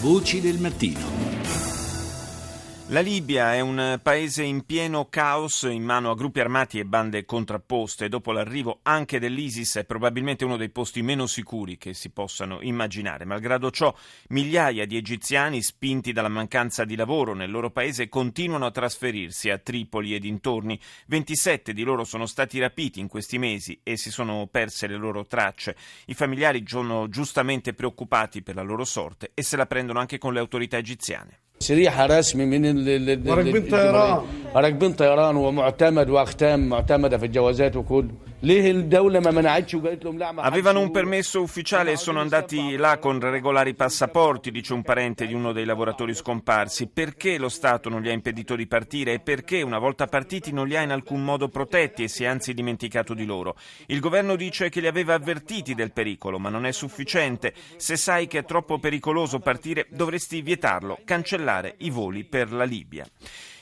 Voci del mattino. La Libia è un paese in pieno caos in mano a gruppi armati e bande contrapposte. Dopo l'arrivo anche dell'ISIS è probabilmente uno dei posti meno sicuri che si possano immaginare. Malgrado ciò, migliaia di egiziani, spinti dalla mancanza di lavoro nel loro paese, continuano a trasferirsi a Tripoli e dintorni. 27 di loro sono stati rapiti in questi mesi e si sono perse le loro tracce. I familiari sono giustamente preoccupati per la loro sorte e se la prendono anche con le autorità egiziane. شريحة رسمي من راكبين طيران. راكبين طيران ومعتمد واختام معتمدة في الجوازات وكله Avevano un permesso ufficiale e sono andati là con regolari passaporti, dice un parente di uno dei lavoratori scomparsi. Perché lo Stato non gli ha impedito di partire e perché una volta partiti non li ha in alcun modo protetti e si è anzi dimenticato di loro? Il governo dice che li aveva avvertiti del pericolo, ma non è sufficiente. Se sai che è troppo pericoloso partire, dovresti vietarlo, cancellare i voli per la Libia.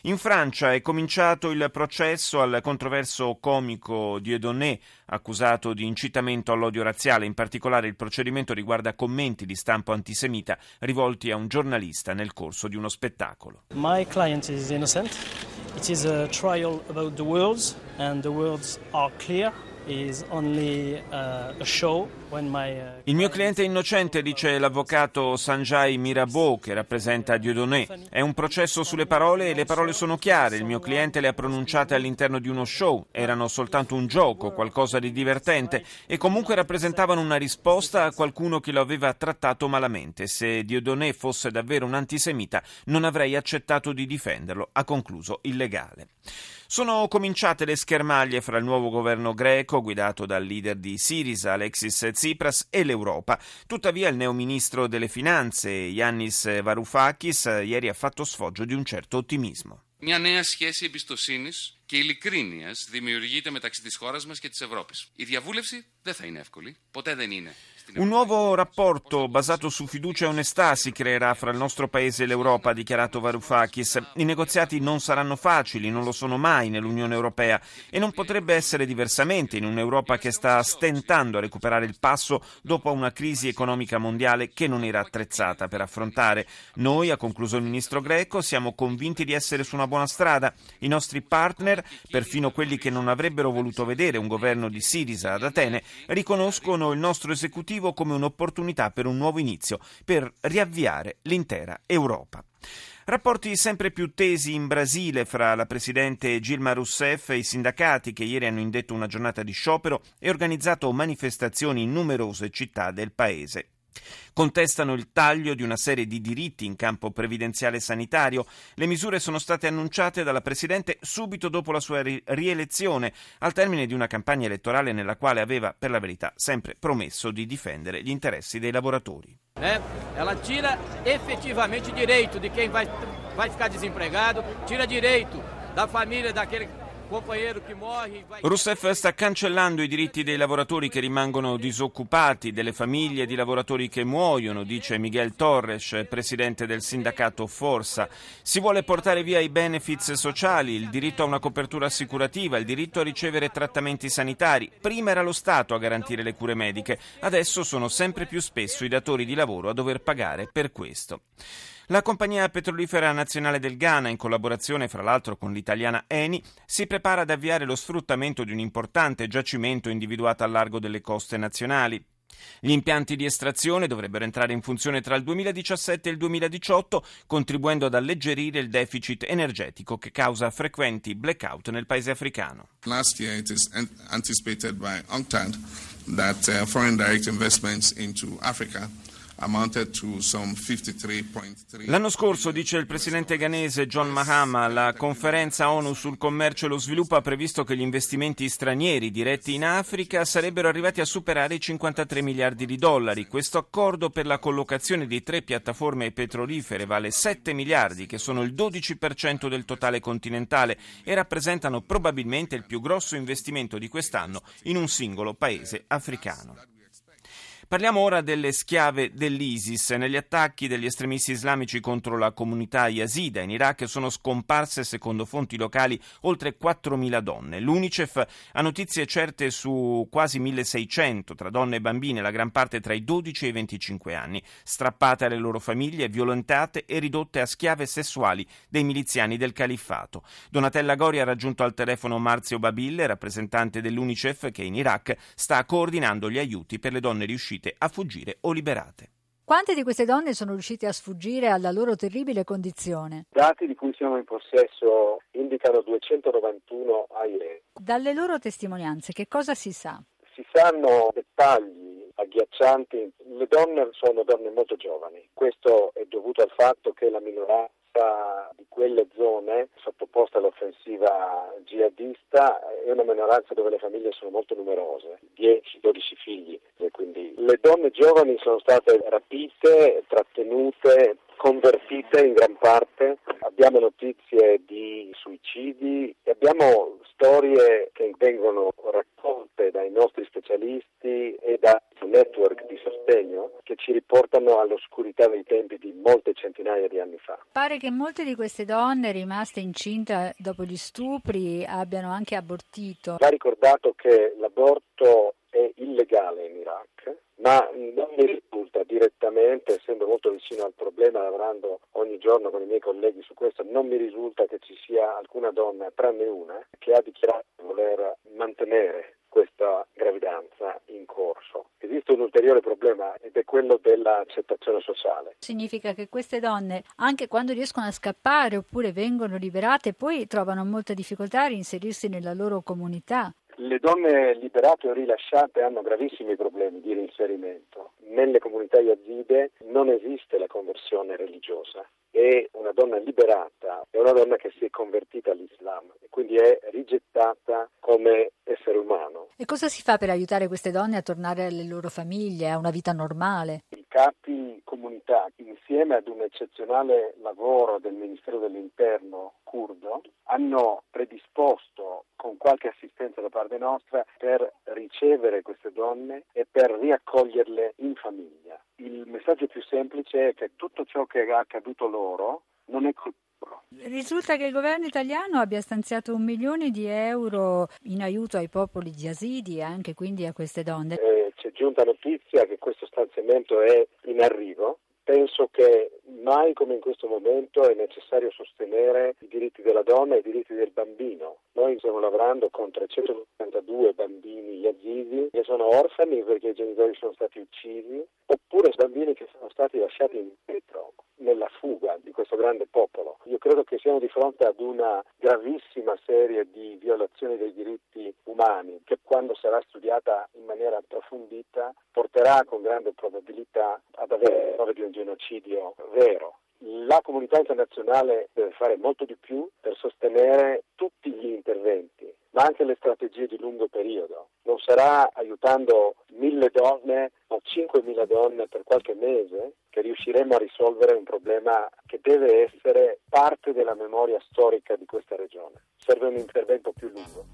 In Francia è cominciato il processo al controverso comico Dieudonné, accusato di incitamento all'odio razziale. In particolare il procedimento riguarda commenti di stampo antisemita rivolti a un giornalista nel corso di uno spettacolo. My client is innocent. It is a trial about the words and the words are clear. Uh, uh, Il mio cliente è innocente, dice l'avvocato Sanjay Mirabeau, che rappresenta Dieudonné. È un processo sulle parole e le parole sono chiare. Il mio cliente le ha pronunciate all'interno di uno show. Erano soltanto un gioco, qualcosa di divertente, e comunque rappresentavano una risposta a qualcuno che lo aveva trattato malamente. Se Dieudonné fosse davvero un antisemita, non avrei accettato di difenderlo, ha concluso il legale. Sono cominciate le schermaglie fra il nuovo governo greco, guidato dal leader di Sirisa, Alexis Tsipras, e l'Europa. Tuttavia il neoministro delle finanze, Yannis Varoufakis, ieri ha fatto sfoggio di un certo ottimismo. Μια νέα σχέση εμπιστοσύνης και ειλικρίνειας δημιουργείται μεταξύ της χώρας μας και της Ευρώπης. Η διαβούλευση δεν θα είναι εύκολη. Ποτέ δεν είναι. Un nuovo rapporto basato su fiducia e onestà si creerà fra il nostro paese e l'Europa, ha dichiarato Varoufakis. I negoziati non saranno facili, non lo sono mai nell'Unione Europea e non potrebbe essere diversamente in un'Europa che sta stentando a recuperare il passo dopo una crisi economica mondiale che non era attrezzata per affrontare. Noi, ha concluso il ministro greco, siamo convinti di essere su una buona strada. I nostri partner, perfino quelli che non avrebbero voluto vedere un governo di Sirisa ad Atene, riconoscono il nostro esecutivo motivo come un'opportunità per un nuovo inizio, per riavviare l'intera Europa. Rapporti sempre più tesi in Brasile fra la presidente Gilma Rousseff e i sindacati che ieri hanno indetto una giornata di sciopero e organizzato manifestazioni in numerose città del paese. Contestano il taglio di una serie di diritti in campo previdenziale e sanitario. Le misure sono state annunciate dalla Presidente subito dopo la sua rielezione, al termine di una campagna elettorale nella quale aveva, per la verità, sempre promesso di difendere gli interessi dei lavoratori. Eh, ela tira effettivamente direito di chi vai, vai ficar desempregado, tira direito da família daquele Rousseff sta cancellando i diritti dei lavoratori che rimangono disoccupati, delle famiglie di lavoratori che muoiono, dice Miguel Torres, presidente del sindacato Forza. Si vuole portare via i benefits sociali, il diritto a una copertura assicurativa, il diritto a ricevere trattamenti sanitari. Prima era lo Stato a garantire le cure mediche, adesso sono sempre più spesso i datori di lavoro a dover pagare per questo. La compagnia petrolifera nazionale del Ghana, in collaborazione fra l'altro con l'italiana Eni, si prepara ad avviare lo sfruttamento di un importante giacimento individuato al largo delle coste nazionali. Gli impianti di estrazione dovrebbero entrare in funzione tra il 2017 e il 2018, contribuendo ad alleggerire il deficit energetico che causa frequenti blackout nel paese africano. Last year it is anticipated by UNCTAD that uh, foreign direct investments into Africa L'anno scorso, dice il presidente ghanese John Mahama, la conferenza ONU sul commercio e lo sviluppo ha previsto che gli investimenti stranieri diretti in Africa sarebbero arrivati a superare i 53 miliardi di dollari. Questo accordo per la collocazione di tre piattaforme petrolifere vale 7 miliardi, che sono il 12% del totale continentale e rappresentano probabilmente il più grosso investimento di quest'anno in un singolo paese africano. Parliamo ora delle schiave dell'ISIS. Negli attacchi degli estremisti islamici contro la comunità yazida in Iraq sono scomparse, secondo fonti locali, oltre 4.000 donne. L'UNICEF ha notizie certe su quasi 1.600 tra donne e bambine, la gran parte tra i 12 e i 25 anni, strappate alle loro famiglie, violentate e ridotte a schiave sessuali dei miliziani del califfato. Donatella Gori ha raggiunto al telefono Marzio Babille, rappresentante dell'UNICEF che in Iraq sta coordinando gli aiuti per le donne riuscite riuscite a fuggire o liberate. Quante di queste donne sono riuscite a sfuggire alla loro terribile condizione? I dati di cui siamo in possesso indicano 291 a ieri. Dalle loro testimonianze che cosa si sa? Si sanno dettagli agghiaccianti. Le donne sono donne molto giovani. Questo è dovuto al fatto che la minoranza di quelle zone sottoposte all'offensiva jihadista è una minoranza dove le famiglie sono molto numerose, 10-12 figli, quindi le donne giovani sono state rapite, trattenute, convertite in gran parte, abbiamo notizie di suicidi abbiamo storie che ci riportano all'oscurità dei tempi di molte centinaia di anni fa. Pare che molte di queste donne rimaste incinte dopo gli stupri abbiano anche abortito. Va ricordato che l'aborto è illegale in Iraq, ma non mi risulta direttamente, essendo molto vicino al problema, lavorando ogni giorno con i miei colleghi su questo, non mi risulta che ci sia alcuna donna, tranne una, che ha dichiarato di voler mantenere questa gravidanza in corso. Esiste un ulteriore problema ed è quello dell'accettazione sociale. Significa che queste donne, anche quando riescono a scappare oppure vengono liberate, poi trovano molta difficoltà a reinserirsi nella loro comunità. Le donne liberate o rilasciate hanno gravissimi problemi di reinserimento. Nelle comunità yazide non esiste la conversione religiosa e una donna liberata è una donna che si è convertita all'Islam e quindi è rigettata come essere umano. E cosa si fa per aiutare queste donne a tornare alle loro famiglie, a una vita normale? I capi comunità, insieme ad un eccezionale lavoro del Ministero dell'Interno curdo, hanno predisposto con qualche assistenza da parte nostra per ricevere queste donne e per riaccoglierle in famiglia. Il messaggio più semplice è che tutto ciò che è accaduto loro non è colpa Risulta che il governo italiano abbia stanziato un milione di euro in aiuto ai popoli yazidi e anche quindi a queste donne. Eh, c'è giunta notizia che questo stanziamento è in arrivo. Penso che mai come in questo momento è necessario sostenere i diritti della donna e i diritti del bambino. Noi stiamo lavorando con 392 bambini yazidi che sono orfani perché i genitori sono stati uccisi, oppure bambini che sono stati lasciati indietro nella fuga di questo grande popolo. Io credo che siamo di fronte ad una gravissima serie di violazioni dei diritti umani che quando sarà studiata in maniera approfondita porterà con grande probabilità ad avere il nome di un genocidio vero. La comunità internazionale deve fare molto di più per sostenere tutti gli interventi, ma anche le strategie di lungo periodo. Non sarà aiutando mille donne o cinquemila donne per qualche mese che riusciremo a risolvere un problema che deve essere parte della memoria storica di questa regione. Serve un intervento più lungo.